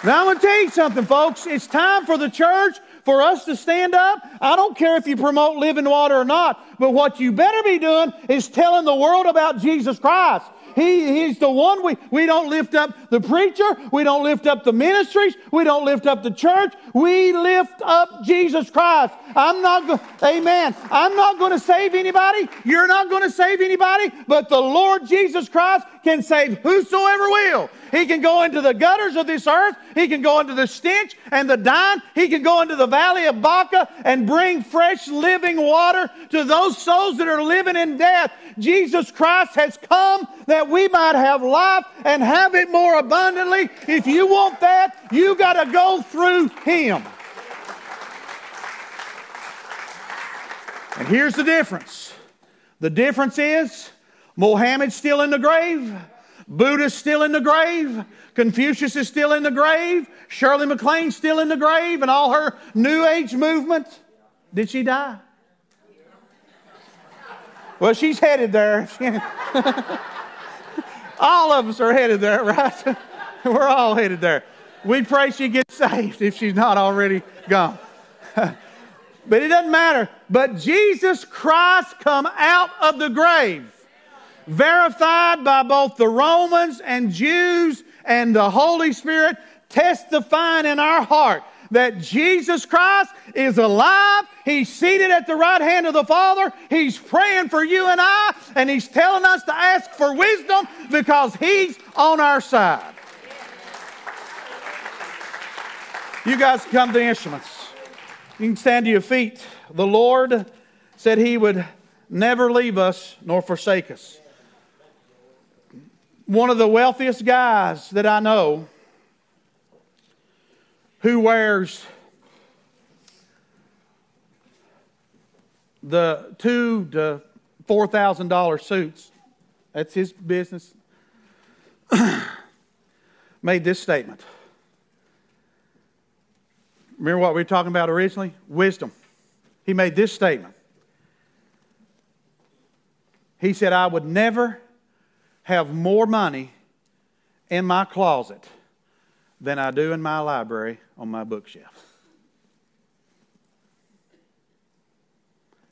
Now, I'm going to tell you something, folks. It's time for the church for us to stand up. I don't care if you promote living water or not, but what you better be doing is telling the world about Jesus Christ. He, he's the one we, we don't lift up the preacher. We don't lift up the ministries. We don't lift up the church. We lift up Jesus Christ. I'm not going, amen. I'm not going to save anybody. You're not going to save anybody, but the Lord Jesus Christ can save whosoever will. He can go into the gutters of this earth. He can go into the stench and the dying. He can go into the valley of Baca and bring fresh living water to those souls that are living in death. Jesus Christ has come that we might have life and have it more abundantly. If you want that, you got to go through Him. And here's the difference the difference is Mohammed's still in the grave, Buddha's still in the grave, Confucius is still in the grave, Shirley MacLaine's still in the grave, and all her New Age movement. Did she die? Well, she's headed there. all of us are headed there, right? We're all headed there. We pray she gets saved if she's not already gone. but it doesn't matter. But Jesus Christ come out of the grave, verified by both the Romans and Jews and the Holy Spirit, testifying in our heart that Jesus Christ is alive. He's seated at the right hand of the Father. He's praying for you and I, and He's telling us to ask for wisdom because He's on our side. You guys come to the instruments. You can stand to your feet. The Lord said He would never leave us nor forsake us. One of the wealthiest guys that I know who wears the two to four thousand dollar suits. That's his business. made this statement. Remember what we were talking about originally? Wisdom. He made this statement. He said, I would never have more money in my closet than I do in my library on my bookshelf.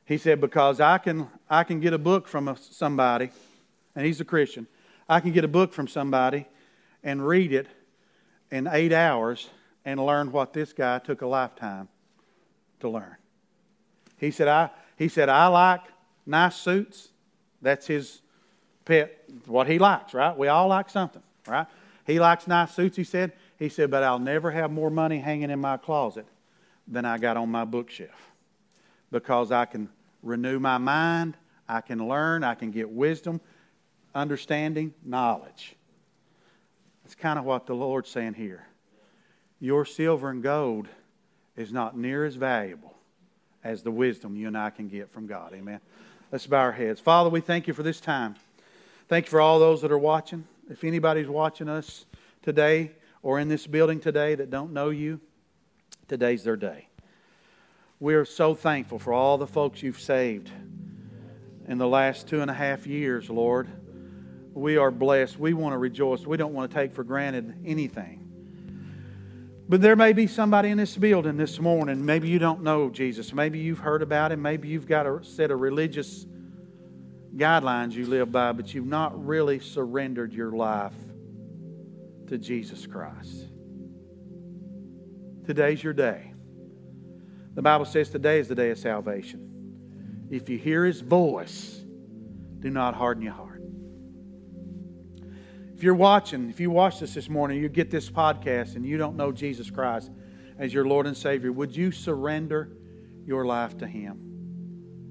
He said, Because I can, I can get a book from a, somebody, and he's a Christian. I can get a book from somebody and read it in eight hours and learn what this guy took a lifetime to learn. He said, I, he said, I like nice suits. That's his pet, what he likes, right? We all like something, right? He likes nice suits, he said. He said, But I'll never have more money hanging in my closet than I got on my bookshelf because I can renew my mind, I can learn, I can get wisdom, understanding, knowledge. That's kind of what the Lord's saying here. Your silver and gold is not near as valuable as the wisdom you and I can get from God. Amen. Let's bow our heads. Father, we thank you for this time. Thank you for all those that are watching. If anybody's watching us today, or in this building today that don't know you, today's their day. We are so thankful for all the folks you've saved in the last two and a half years, Lord. We are blessed. We want to rejoice. We don't want to take for granted anything. But there may be somebody in this building this morning. Maybe you don't know Jesus. Maybe you've heard about him. Maybe you've got a set of religious guidelines you live by, but you've not really surrendered your life to Jesus Christ. Today's your day. The Bible says today is the day of salvation. If you hear his voice, do not harden your heart. If you're watching, if you watch this this morning, you get this podcast and you don't know Jesus Christ as your Lord and Savior, would you surrender your life to Him.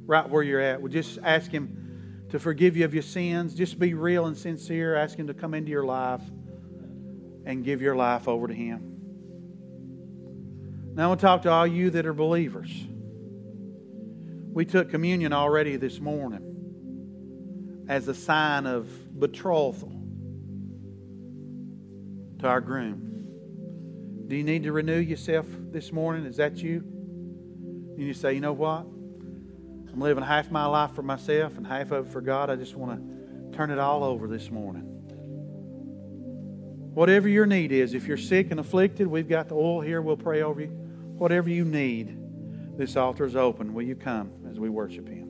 Right where you're at. Well, just ask Him to forgive you of your sins. Just be real and sincere. Ask Him to come into your life and give your life over to Him. Now I want to talk to all you that are believers. We took communion already this morning as a sign of betrothal to our groom. Do you need to renew yourself this morning? Is that you? And you say, you know what? I'm living half my life for myself and half of it for God. I just want to turn it all over this morning. Whatever your need is, if you're sick and afflicted, we've got the oil here. We'll pray over you. Whatever you need, this altar is open. Will you come as we worship Him?